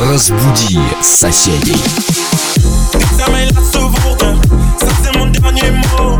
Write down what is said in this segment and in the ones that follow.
Разбуди соседей. Самый ласувурда, совсем он dernier mot.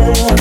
Oh.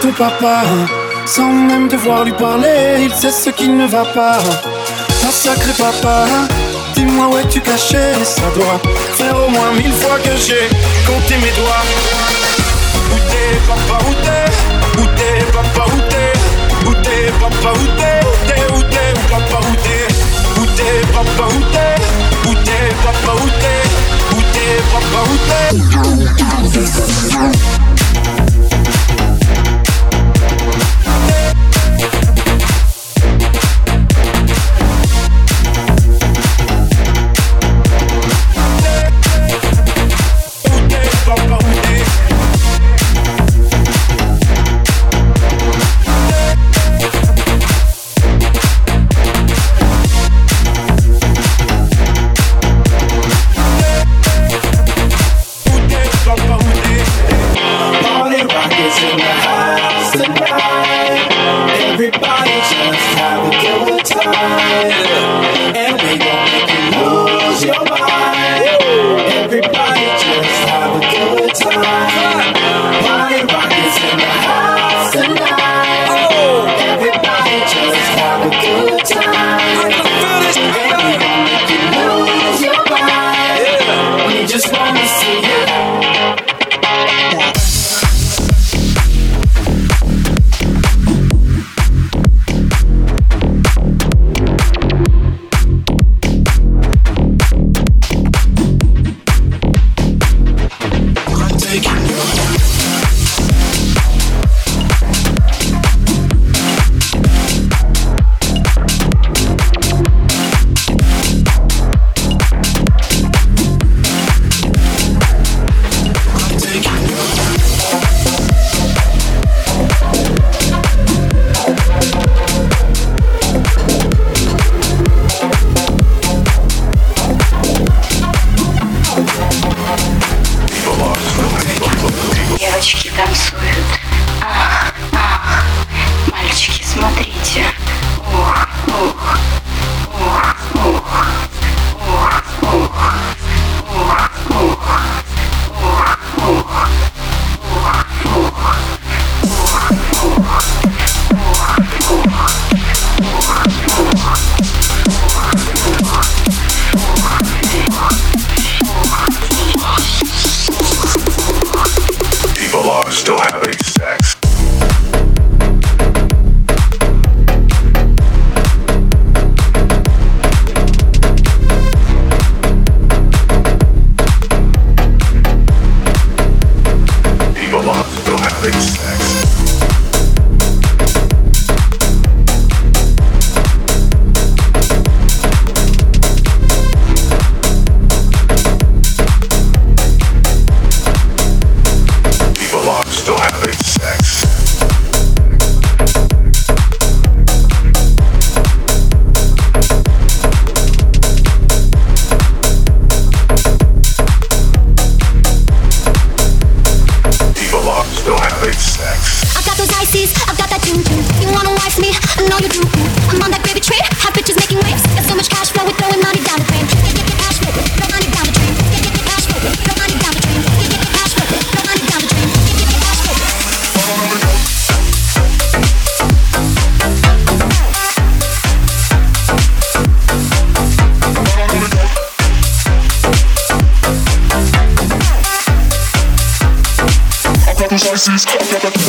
ton papa. Hein. Sans même devoir lui parler, il sait ce qui ne va pas. Hein. Un sacré papa, hein. dis-moi où es-tu caché Ça doit faire au moins mille fois que j'ai compté mes doigts. Où t'es, papa, où t'es? Où t'es, papa, où t'es? Où t'es, papa, où t'es? Où t'es, où t'es, papa, où t'es? Où t'es, papa, où t'es? Où t'es, papa, où t'es? Thank you. This is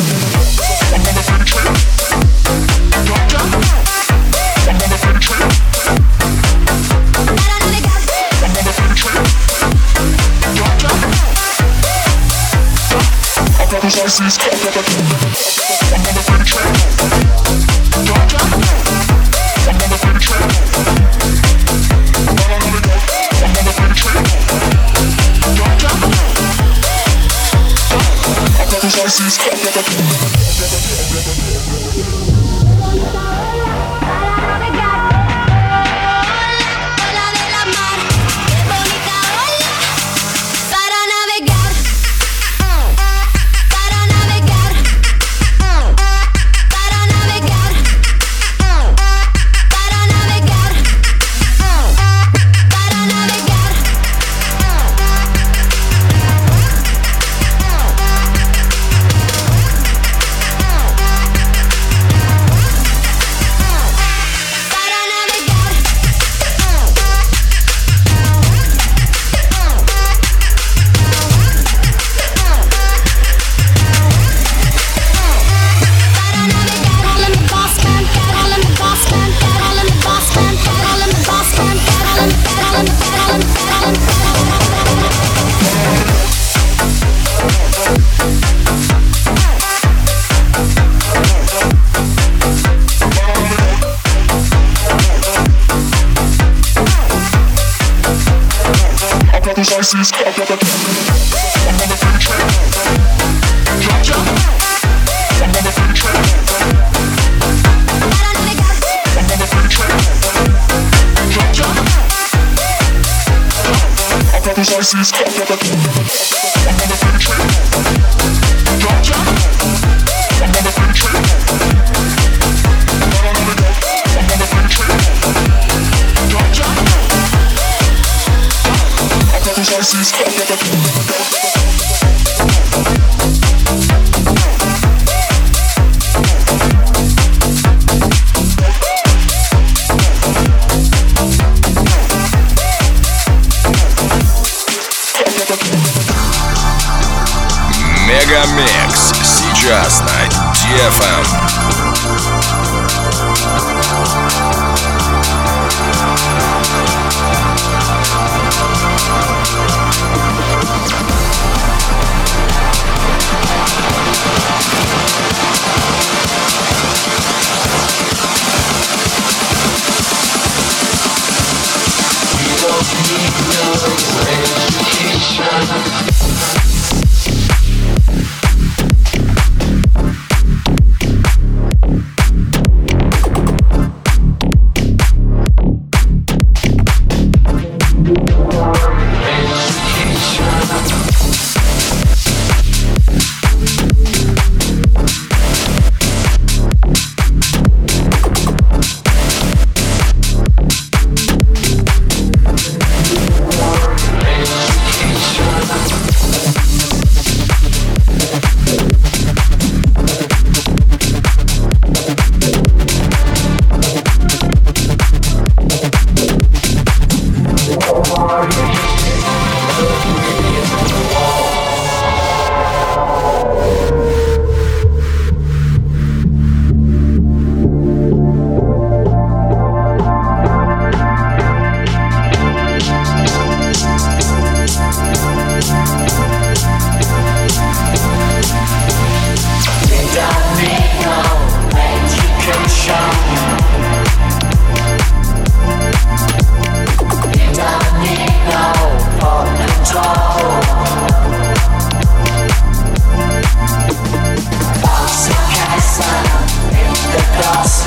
like a I sees I got that I'm on the freight train I'm on the freight train I'm on the freight train I got Мегамикс сейчас на DFM. more.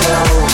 know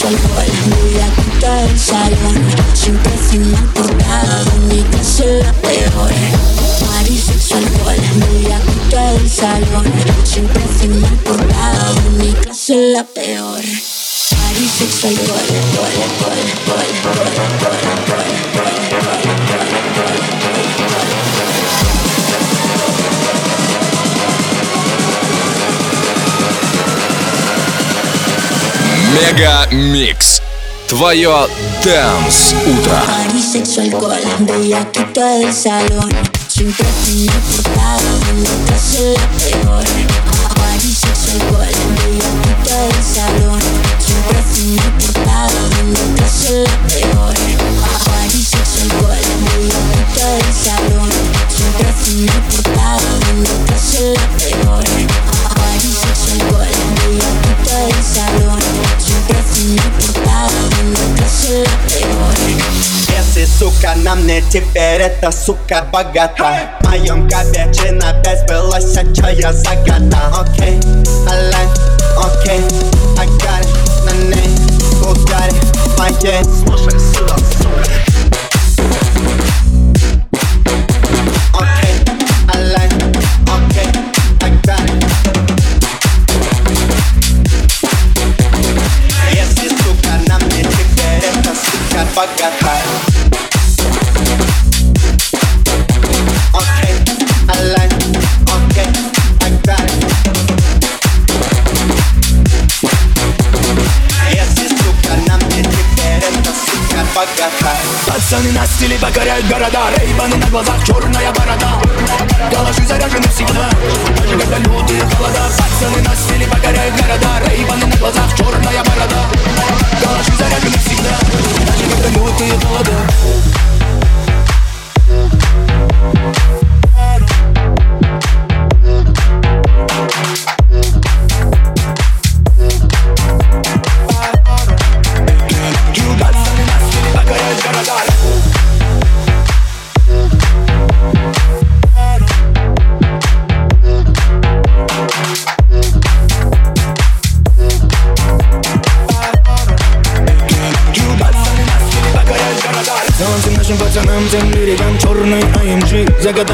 Soy voy el salón Siempre sin la portada mi casa la peor Marisex alcohol Voy a el salón Siempre sin la portada de mi clase la peor Marisex alcohol, alcohol, alcohol, alcohol, alcohol. Мега Микс. Твое Дэнс Утро. Party, sexo, alcohol, bellaquito del salón. Siempre сука, нам не теперь эта сука богата. В моем кабинете опять сбылось, а чё я загадал. Окей, алай, окей, I got it, на ней Булгари, моей. Слушай сюда,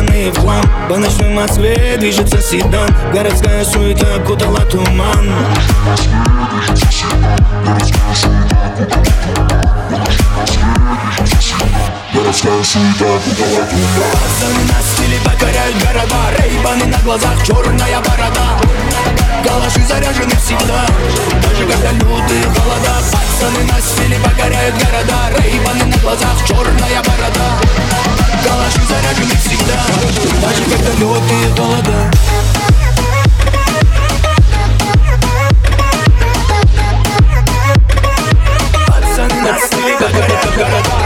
Загаданные в хлам По ночной Москве движется седан. Городская суета окутала туман. Пацаны на стиле покоряют города. Рейбаны на глазах, черная борода Калаши заряжены всегда. Даже когда лютые холода Пацаны на стиле покоряют города. Рейбаны на глазах, черная борода. Калаши заряжены всегда. Даже когда лютые холода Пацаны на стиле покоряют города